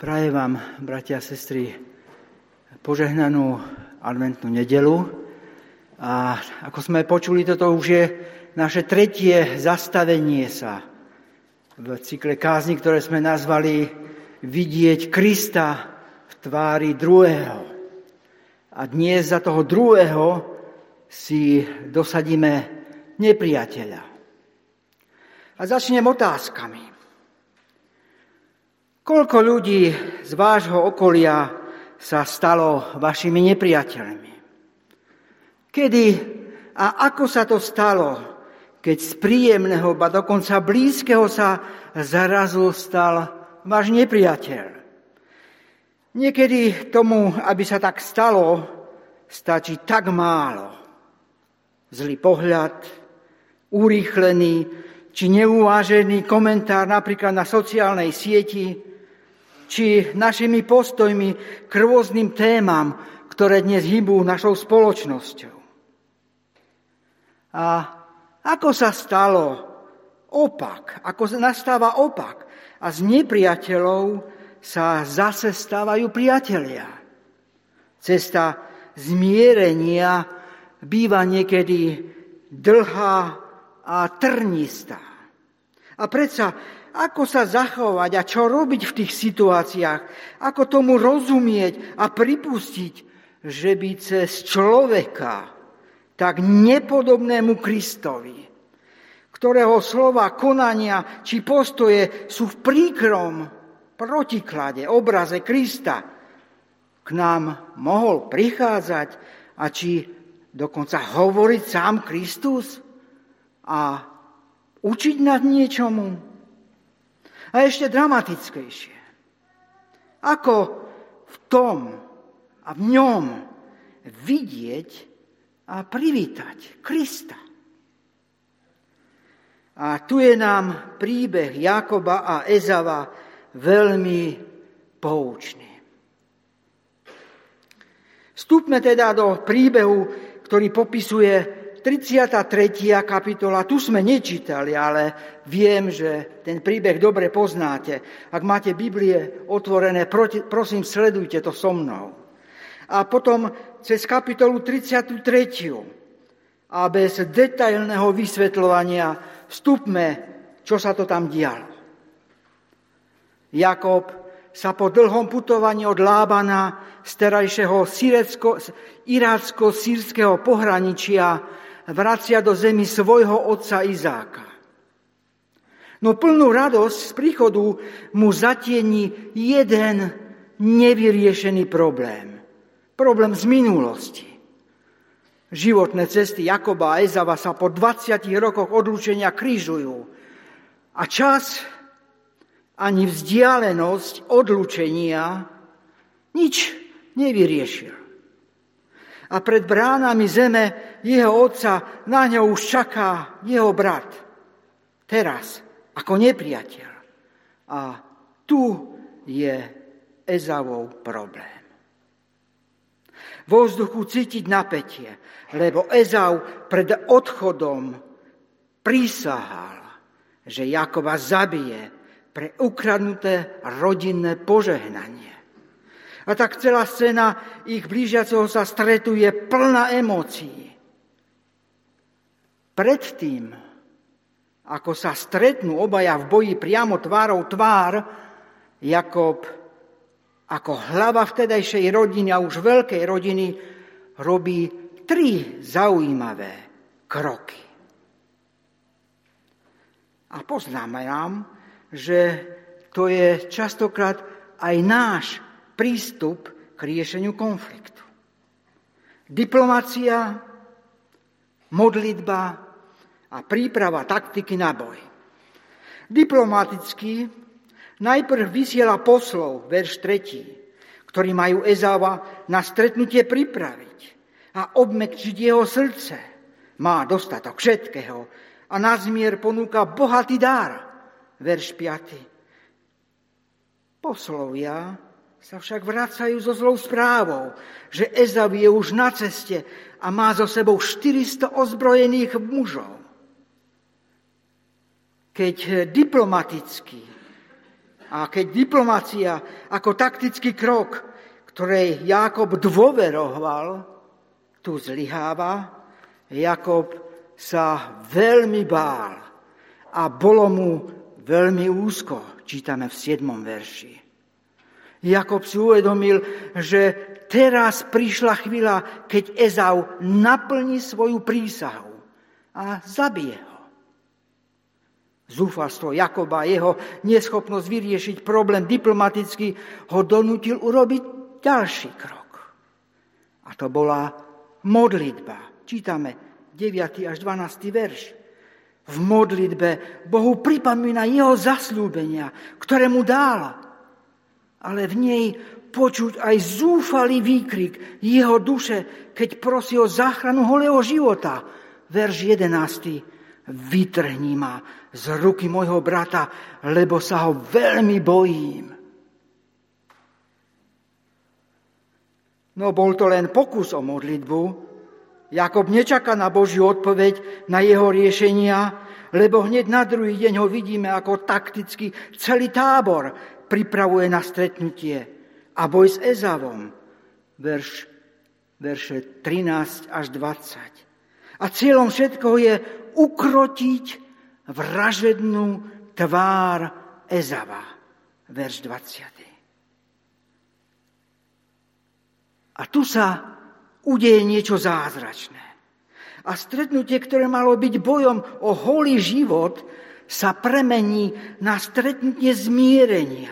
Praje vám, bratia a sestry, požehnanú adventnú nedelu. A ako sme počuli, toto už je naše tretie zastavenie sa v cykle kázni, ktoré sme nazvali Vidieť Krista v tvári druhého. A dnes za toho druhého si dosadíme nepriateľa. A začnem otázkami. Koľko ľudí z vášho okolia sa stalo vašimi nepriateľmi? Kedy a ako sa to stalo, keď z príjemného, ba dokonca blízkeho sa zarazu stal váš nepriateľ? Niekedy tomu, aby sa tak stalo, stačí tak málo. Zlý pohľad, urýchlený či neuvážený komentár napríklad na sociálnej sieti, či našimi postojmi k rôznym témam, ktoré dnes hýbú našou spoločnosťou. A ako sa stalo opak, ako nastáva opak a z nepriateľov sa zase stávajú priatelia. Cesta zmierenia býva niekedy dlhá a trnistá. A predsa ako sa zachovať a čo robiť v tých situáciách, ako tomu rozumieť a pripustiť, že by cez človeka, tak nepodobnému Kristovi, ktorého slova, konania či postoje sú v príkrom protiklade, obraze Krista, k nám mohol prichádzať a či dokonca hovoriť sám Kristus a učiť nad niečomu. A ešte dramatickejšie. Ako v tom a v ňom vidieť a privítať Krista. A tu je nám príbeh Jakoba a Ezava veľmi poučný. Vstúpme teda do príbehu, ktorý popisuje 33. kapitola, tu sme nečítali, ale viem, že ten príbeh dobre poznáte. Ak máte Biblie otvorené, prosím, sledujte to so mnou. A potom cez kapitolu 33. A bez detailného vysvetľovania vstupme, čo sa to tam dialo. Jakob sa po dlhom putovaní od Lábana z terajšieho irácko-sírskeho pohraničia vracia do zemi svojho otca Izáka. No plnú radosť z príchodu mu zatieni jeden nevyriešený problém. Problém z minulosti. Životné cesty Jakoba a Ezava sa po 20 rokoch odlúčenia krížujú. A čas ani vzdialenosť odlúčenia nič nevyriešil a pred bránami zeme jeho otca na ňo už čaká jeho brat. Teraz, ako nepriateľ. A tu je Ezavov problém. Vo vzduchu cítiť napätie, lebo Ezav pred odchodom prísahal, že Jakoba zabije pre ukradnuté rodinné požehnanie. A tak celá scéna ich blížiaceho sa stretu je plná emócií. Predtým, ako sa stretnú obaja v boji priamo tvárou tvár, Jakob ako hlava vtedajšej rodiny a už veľkej rodiny robí tri zaujímavé kroky. A poznáme nám, že to je častokrát aj náš prístup k riešeniu konfliktu. Diplomácia, modlitba a príprava taktiky na boj. Diplomaticky najprv vysiela poslov, verš 3, ktorí majú Ezáva na stretnutie pripraviť a obmekčiť jeho srdce. Má dostatok všetkého a na zmier ponúka bohatý dar, verš 5. Poslovia sa však vracajú so zlou správou, že Ezav je už na ceste a má so sebou 400 ozbrojených mužov. Keď diplomaticky A keď diplomácia ako taktický krok, ktorej Jakob dôveroval, tu zlyháva, Jakob sa veľmi bál a bolo mu veľmi úzko, čítame v 7. verši. Jakob si uvedomil, že teraz prišla chvíľa, keď Ezau naplní svoju prísahu a zabije ho. Zúfalstvo Jakoba a jeho neschopnosť vyriešiť problém diplomaticky ho donútil urobiť ďalší krok. A to bola modlitba. Čítame 9. až 12. verš. V modlitbe Bohu pripomína jeho zasľúbenia, ktoré mu dála. Ale v nej počuť aj zúfalý výkrik jeho duše, keď prosí o záchranu holého života. Verš 11. Vytrhni ma z ruky môjho brata, lebo sa ho veľmi bojím. No bol to len pokus o modlitbu. Jakob nečaká na Božiu odpoveď na jeho riešenia, lebo hneď na druhý deň ho vidíme ako takticky celý tábor pripravuje na stretnutie a boj s Ezavom. Verš, verše 13 až 20. A cieľom všetkoho je ukrotiť vražednú tvár Ezava. Verš 20. A tu sa udeje niečo zázračné. A stretnutie, ktoré malo byť bojom o holý život, sa premení na stretnutie zmierenia.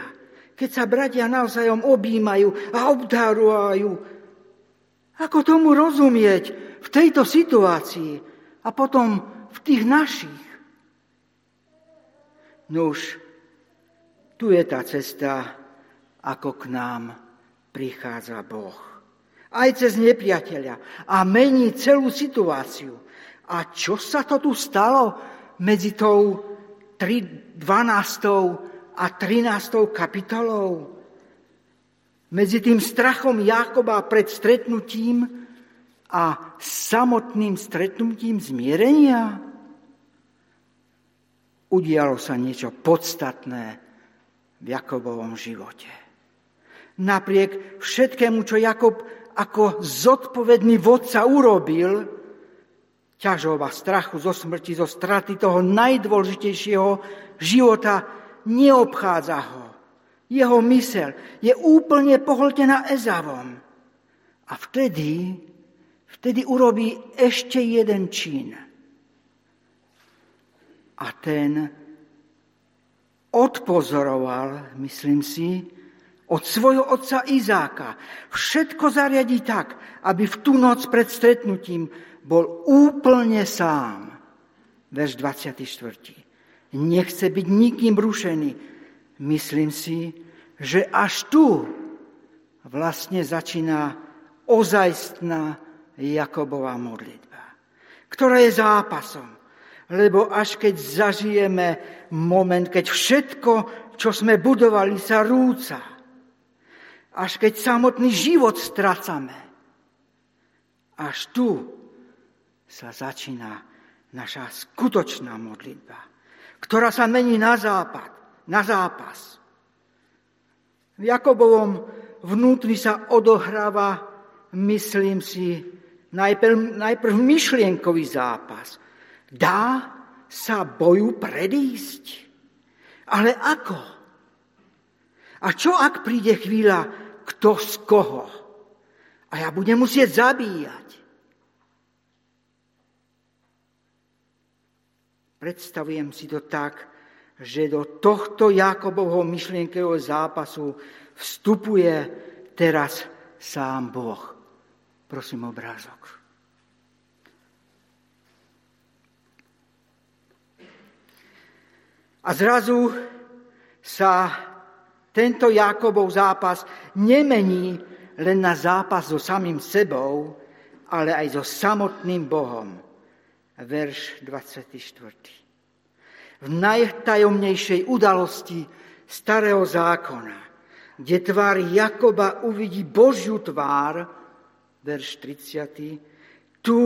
Keď sa bratia navzájom objímajú a obdarujú. Ako tomu rozumieť v tejto situácii a potom v tých našich? Nuž, tu je tá cesta, ako k nám prichádza Boh. Aj cez nepriateľa a mení celú situáciu. A čo sa to tu stalo medzi tou 12. a 13. kapitolou? Medzi tým strachom Jakoba pred stretnutím a samotným stretnutím zmierenia? udialo sa niečo podstatné v Jakobovom živote. Napriek všetkému, čo Jakob ako zodpovedný vodca urobil, ťažova strachu zo smrti, zo straty toho najdôležitejšieho života neobchádza ho. Jeho mysel je úplne pohltená Ezavom. A vtedy, vtedy urobí ešte jeden čin – a ten odpozoroval, myslím si, od svojho otca Izáka. Všetko zariadí tak, aby v tú noc pred stretnutím bol úplne sám. Verš 24. Nechce byť nikým rušený. Myslím si, že až tu vlastne začína ozajstná Jakobová modlitba, ktorá je zápasom lebo až keď zažijeme moment, keď všetko, čo sme budovali, sa rúca, až keď samotný život stracame, až tu sa začína naša skutočná modlitba, ktorá sa mení na západ, na zápas. V Jakobovom vnútri sa odohráva, myslím si, najprv, najprv myšlienkový zápas – Dá sa boju predísť? Ale ako? A čo ak príde chvíľa, kto z koho? A ja budem musieť zabíjať. Predstavujem si to tak, že do tohto Jakobovho myšlienkového zápasu vstupuje teraz sám Boh. Prosím obrázok. A zrazu sa tento Jakobov zápas nemení len na zápas so samým sebou, ale aj so samotným Bohom. Verš 24. V najtajomnejšej udalosti starého zákona, kde tvár Jakoba uvidí Božiu tvár, verš 30. Tu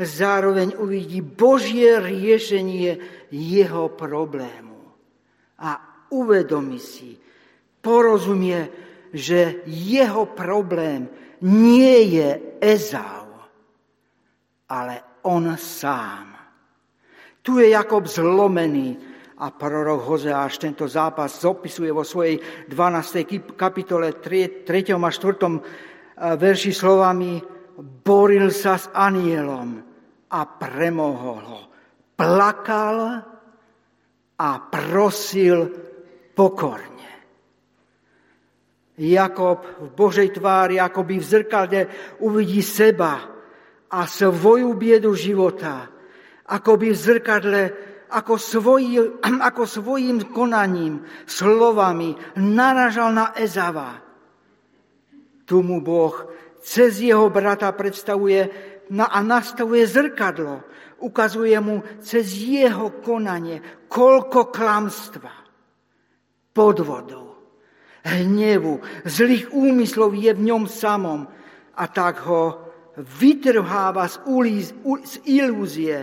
zároveň uvidí Božie riešenie jeho problému a uvedomí si, porozumie, že jeho problém nie je Ezau, ale on sám. Tu je Jakob zlomený a prorok Hozeáš tento zápas zopisuje vo svojej 12. kapitole 3. a 4. verši slovami Boril sa s anielom a premohol ho. Plakal a prosil pokorne. Jakob v Božej tvári, akoby v zrkadle uvidí seba a svoju biedu života, akoby v zrkadle ako, svoj, ako svojim konaním, slovami naražal na Ezava. Tu mu Boh cez jeho brata predstavuje a nastavuje zrkadlo. Ukazuje mu cez jeho konanie, koľko klamstva, podvodu, hnevu, zlých úmyslov je v ňom samom a tak ho vytrháva z, ulíz, z ilúzie,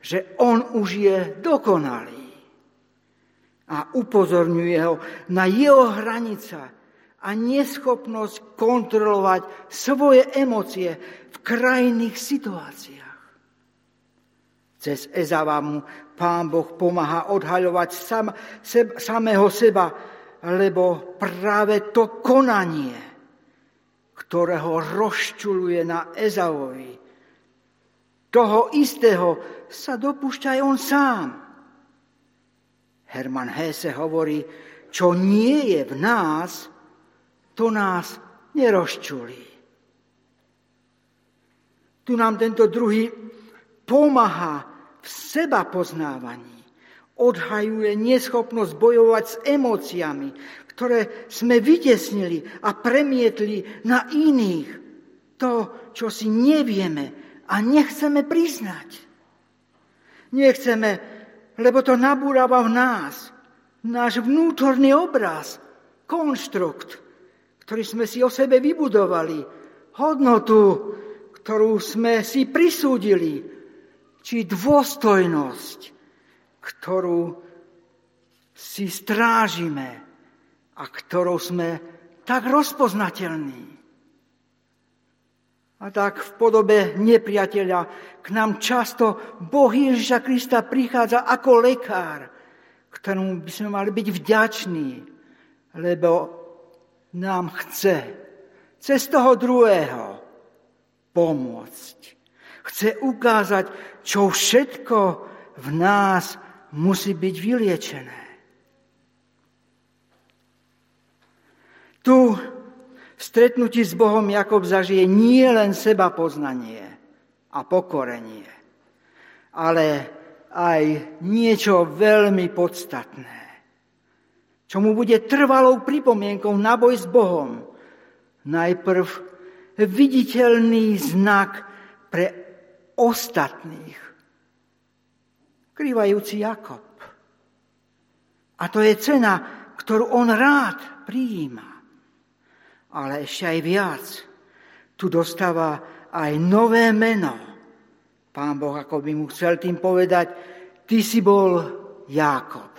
že on už je dokonalý. A upozorňuje ho na jeho hranica a neschopnosť kontrolovať svoje emócie v krajných situáciách. Cez Ezava mu pán Boh pomáha odhaľovať sam, seb, samého seba, lebo práve to konanie, ktoré ho rozčuluje na Ezavovi, toho istého sa dopúšťa aj on sám. Herman Hesse hovorí, čo nie je v nás, to nás nerozčulí. Tu nám tento druhý pomáha v seba poznávaní. Odhajuje neschopnosť bojovať s emóciami, ktoré sme vytesnili a premietli na iných. To, čo si nevieme a nechceme priznať. Nechceme, lebo to nabúrava v nás náš vnútorný obraz, konštrukt, ktorý sme si o sebe vybudovali, hodnotu, ktorú sme si prisúdili, či dôstojnosť, ktorú si strážime a ktorou sme tak rozpoznateľní. A tak v podobe nepriateľa k nám často Boh Ježiša Krista prichádza ako lekár, ktorému by sme mali byť vďační, lebo nám chce cez toho druhého pomôcť. Chce ukázať, čo všetko v nás musí byť vyliečené. Tu v stretnutí s Bohom Jakob zažije nie len seba poznanie a pokorenie, ale aj niečo veľmi podstatné, čo mu bude trvalou pripomienkou na boj s Bohom. Najprv viditeľný znak pre ostatných, krývajúci Jakob. A to je cena, ktorú on rád prijíma ale ešte aj viac. Tu dostáva aj nové meno. Pán Boh ako by mu chcel tým povedať, ty si bol Jákob.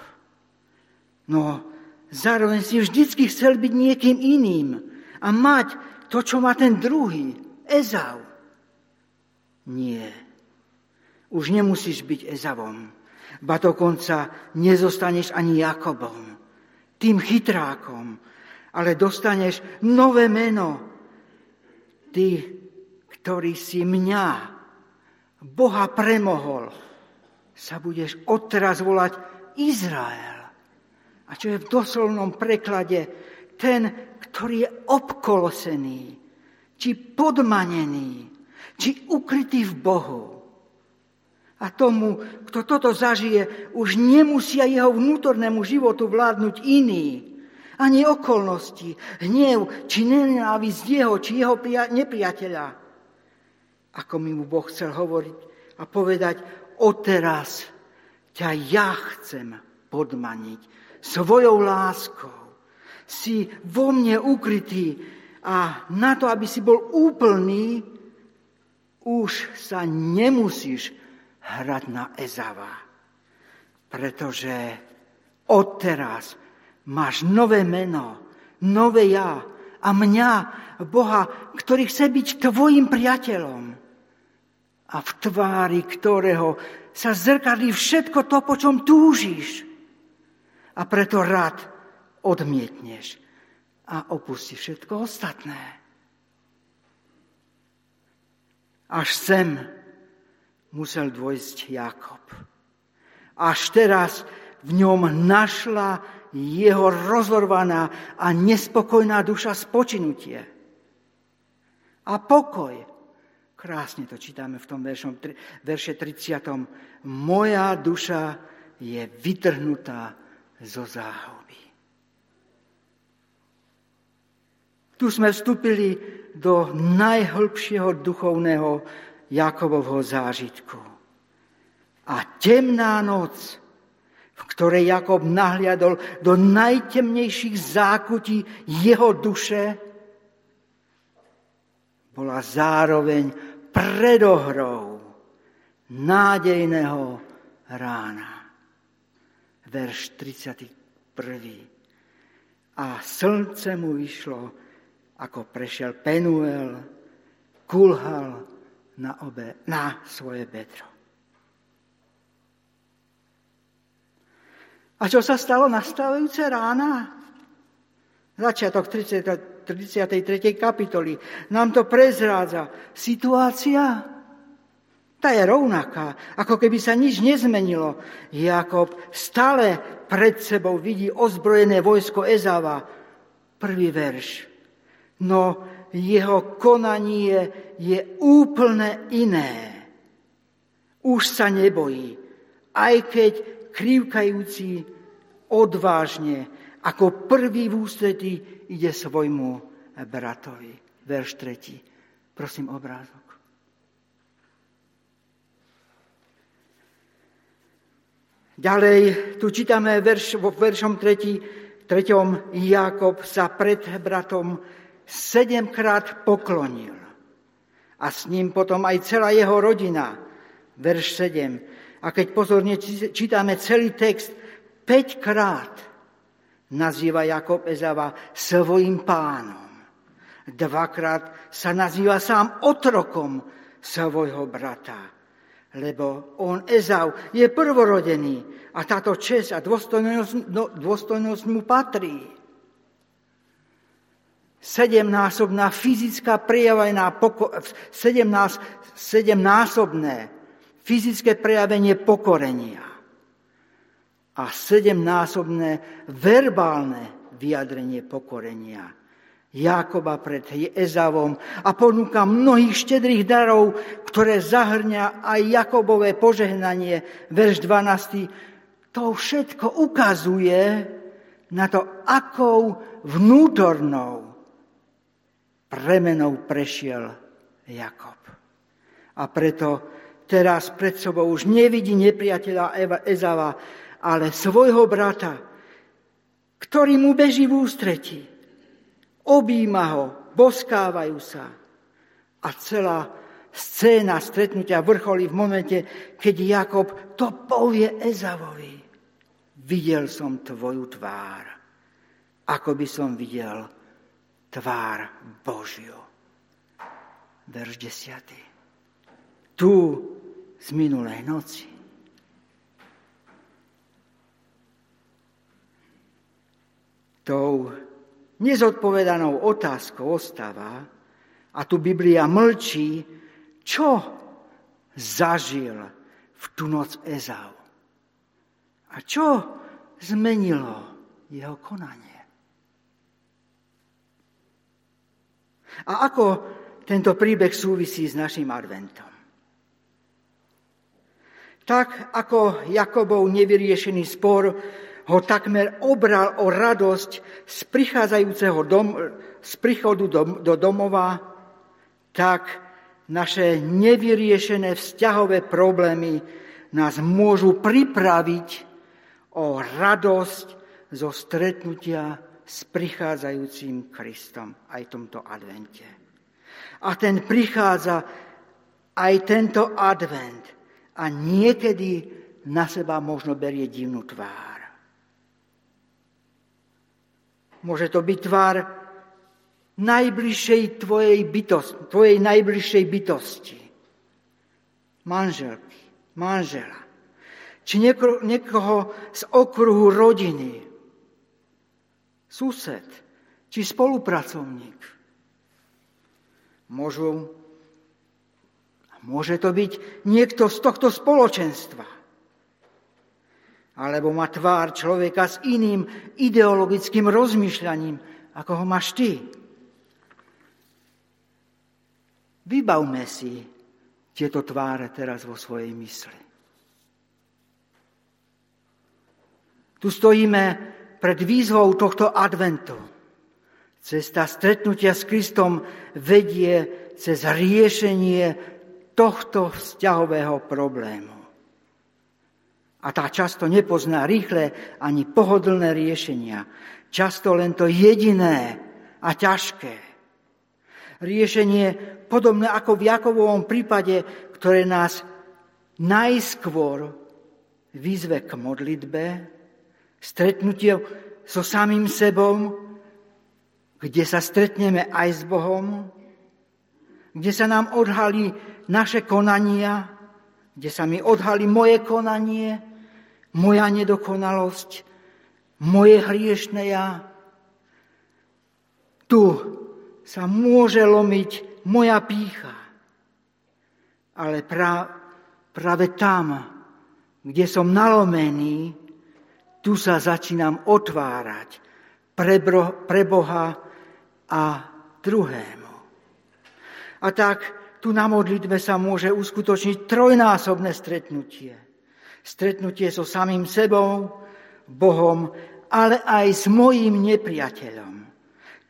No, zároveň si vždycky chcel byť niekým iným a mať to, čo má ten druhý, Ezau. Nie. Už nemusíš byť Ezavom, ba dokonca nezostaneš ani Jakobom, tým chytrákom, ale dostaneš nové meno. Ty, ktorý si mňa, Boha premohol, sa budeš odteraz volať Izrael. A čo je v doslovnom preklade ten, ktorý je obkolosený, či podmanený, či ukrytý v Bohu. A tomu, kto toto zažije, už nemusia jeho vnútornému životu vládnuť iní, ani okolnosti, hnev či nenávisť jeho či jeho nepriateľa. Ako mi mu Boh chcel hovoriť a povedať, odteraz ťa ja chcem podmaniť svojou láskou. Si vo mne ukrytý a na to, aby si bol úplný, už sa nemusíš hrať na Ezava. Pretože odteraz máš nové meno nové ja a mňa, Boha, ktorý chce byť tvojim priateľom a v tvári ktorého sa zrkadlí všetko to, po čom túžiš. A preto rád odmietneš a opustí všetko ostatné. Až sem musel dôjsť Jakob. Až teraz v ňom našla jeho rozorvaná a nespokojná duša spočinutie. A pokoj. Krásne to čítame v tom veršom, verše 30. Moja duša je vytrhnutá zo záhuby. Tu sme vstúpili do najhlbšieho duchovného Jakobovho zážitku. A temná noc v ktorej Jakob nahliadol do najtemnejších zákutí jeho duše, bola zároveň predohrou nádejného rána. Verš 31. A slnce mu vyšlo, ako prešiel Penuel, kulhal na, obe, na svoje bedro. A čo sa stalo nastávajúce rána? Začiatok 30, 33. kapitoly nám to prezrádza. Situácia, tá je rovnaká, ako keby sa nič nezmenilo. Jakob stále pred sebou vidí ozbrojené vojsko Ezava. Prvý verš. No jeho konanie je úplne iné. Už sa nebojí, aj keď krivkajúci odvážne, ako prvý v ústretí ide svojmu bratovi. Verš 3. Prosím obrázok. Ďalej, tu čítame verš, vo veršom 3. treťom Jakob sa pred bratom sedemkrát poklonil. A s ním potom aj celá jeho rodina. Verš 7. A keď pozorne čítame celý text, 5 krát nazýva Jakob Ezava svojim pánom. Dvakrát sa nazýva sám otrokom svojho brata, lebo on Ezav je prvorodený a táto čest a dôstojnosť, no, dôstojnosť mu patrí. Sedemnásobná fyzická prejavená, sedemnásobné fyzické prejavenie pokorenia a sedemnásobné verbálne vyjadrenie pokorenia Jákoba pred Ezavom a ponúka mnohých štedrých darov, ktoré zahrňa aj Jakobové požehnanie, verš 12. To všetko ukazuje na to, akou vnútornou premenou prešiel Jakob. A preto teraz pred sebou už nevidí nepriateľa Ezava, ale svojho brata, ktorý mu beží v ústretí. Obíma ho, boskávajú sa. A celá scéna stretnutia vrcholí v momente, keď Jakob to povie Ezavovi. Videl som tvoju tvár, ako by som videl tvár Božiu. Verš desiatý. Tu z minulej noci tou nezodpovedanou otázkou ostáva, a tu Biblia mlčí, čo zažil v tú noc Ezau. A čo zmenilo jeho konanie. A ako tento príbeh súvisí s našim adventom? Tak ako Jakobov nevyriešený spor ho takmer obral o radosť z prichádzajúceho dom, z príchodu do, do domova, tak naše nevyriešené vzťahové problémy nás môžu pripraviť o radosť zo stretnutia s prichádzajúcim Kristom aj v tomto advente. A ten prichádza aj tento advent a niekedy na seba možno berie divnú tvár. Môže to byť tvár najbližšej tvojej, bytosti, tvojej najbližšej bytosti. Manželky, manžela. Či nieko, niekoho z okruhu rodiny. Sused, či spolupracovník. Môžu, môže to byť niekto z tohto spoločenstva. Alebo má tvár človeka s iným ideologickým rozmýšľaním, ako ho máš ty. Vybavme si tieto tváre teraz vo svojej mysli. Tu stojíme pred výzvou tohto adventu. Cesta stretnutia s Kristom vedie cez riešenie tohto vzťahového problému. A tá často nepozná rýchle ani pohodlné riešenia. Často len to jediné a ťažké. Riešenie podobné ako v Jakovovom prípade, ktoré nás najskôr vyzve k modlitbe, stretnutie so samým sebou, kde sa stretneme aj s Bohom, kde sa nám odhalí naše konania, kde sa mi odhalí moje konanie, moja nedokonalosť, moje hriešne ja. Tu sa môže lomiť moja pícha, ale pra, práve tam, kde som nalomený, tu sa začínam otvárať pre, pre Boha a druhému. A tak tu na modlitbe sa môže uskutočniť trojnásobné stretnutie. Stretnutie so samým sebou, Bohom, ale aj s mojím nepriateľom.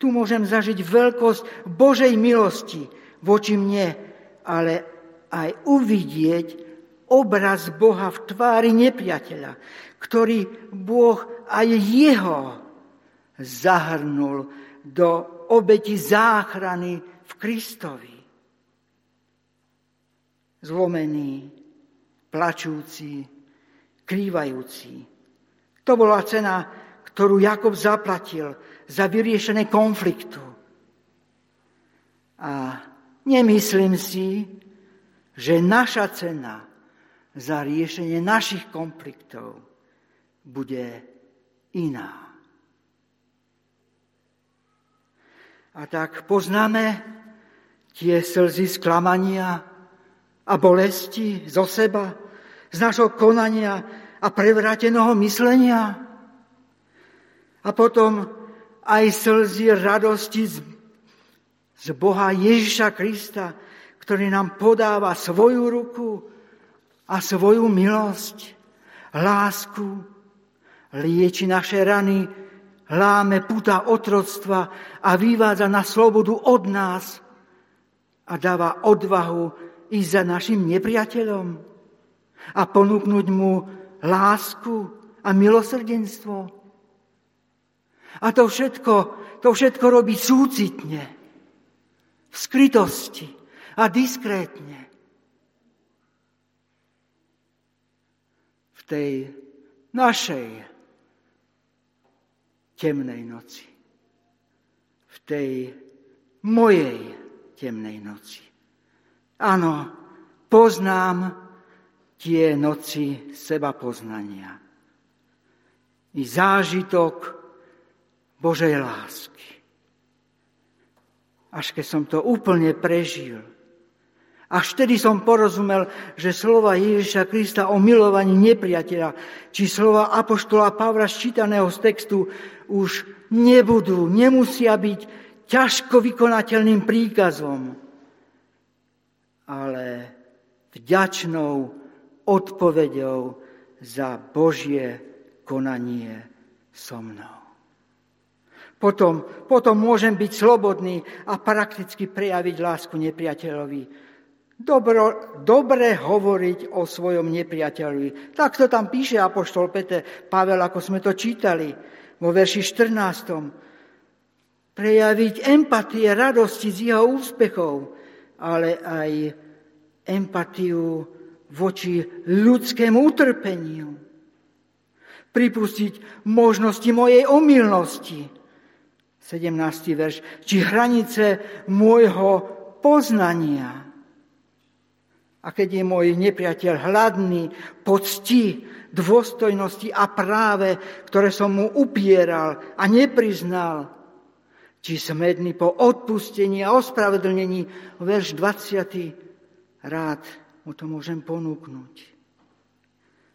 Tu môžem zažiť veľkosť Božej milosti voči mne, ale aj uvidieť obraz Boha v tvári nepriateľa, ktorý Boh aj jeho zahrnul do obeti záchrany v Kristovi. Zlomený, plačúci, krývajúci. To bola cena, ktorú Jakob zaplatil za vyriešené konfliktu. A nemyslím si, že naša cena za riešenie našich konfliktov bude iná. A tak poznáme tie slzy sklamania a bolesti zo seba, z našho konania a prevráteného myslenia. A potom aj slzy radosti z, Boha Ježiša Krista, ktorý nám podáva svoju ruku a svoju milosť, lásku, lieči naše rany, láme puta otroctva a vyvádza na slobodu od nás a dáva odvahu ísť za našim nepriateľom a ponúknuť mu lásku a milosrdenstvo. A to všetko, to všetko robí súcitne, v skrytosti a diskrétne. V tej našej temnej noci. V tej mojej temnej noci. Áno, poznám tie noci seba poznania. I zážitok Božej lásky. Až keď som to úplne prežil, až vtedy som porozumel, že slova Ježiša Krista o milovaní nepriateľa, či slova Apoštola Pavla čítaného z textu už nebudú, nemusia byť ťažko vykonateľným príkazom, ale vďačnou odpovedou za Božie konanie so mnou. Potom, potom môžem byť slobodný a prakticky prejaviť lásku nepriateľovi, Dobro, dobre hovoriť o svojom nepriateľovi. Tak to tam píše Apoštol Peter Pavel, ako sme to čítali vo verši 14. Prejaviť empatie, radosti z jeho úspechov, ale aj empatiu voči ľudskému utrpeniu. Pripustiť možnosti mojej omilnosti 17. verš, či hranice môjho poznania. A keď je môj nepriateľ hladný pocti, dôstojnosti a práve, ktoré som mu upieral a nepriznal, či smedný po odpustení a ospravedlnení, verš 20. rád mu to môžem ponúknuť.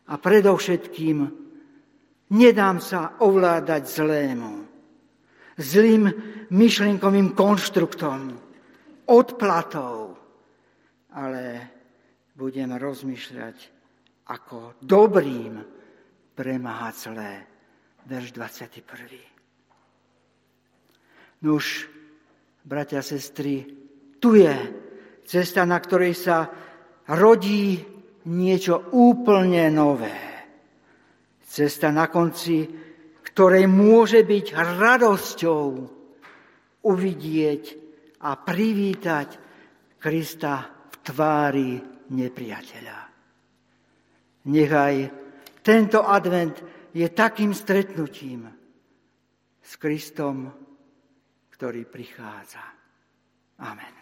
A predovšetkým nedám sa ovládať zlému, zlým myšlienkovým konštruktom, odplatou, ale budem rozmýšľať, ako dobrým premáhať zlé. Verš 21. Nuž, bratia a sestry, tu je cesta, na ktorej sa rodí niečo úplne nové. Cesta na konci, ktorej môže byť radosťou uvidieť a privítať Krista v tvári nepriateľa. Nechaj tento advent je takým stretnutím s Kristom ktorý prichádza. Amen.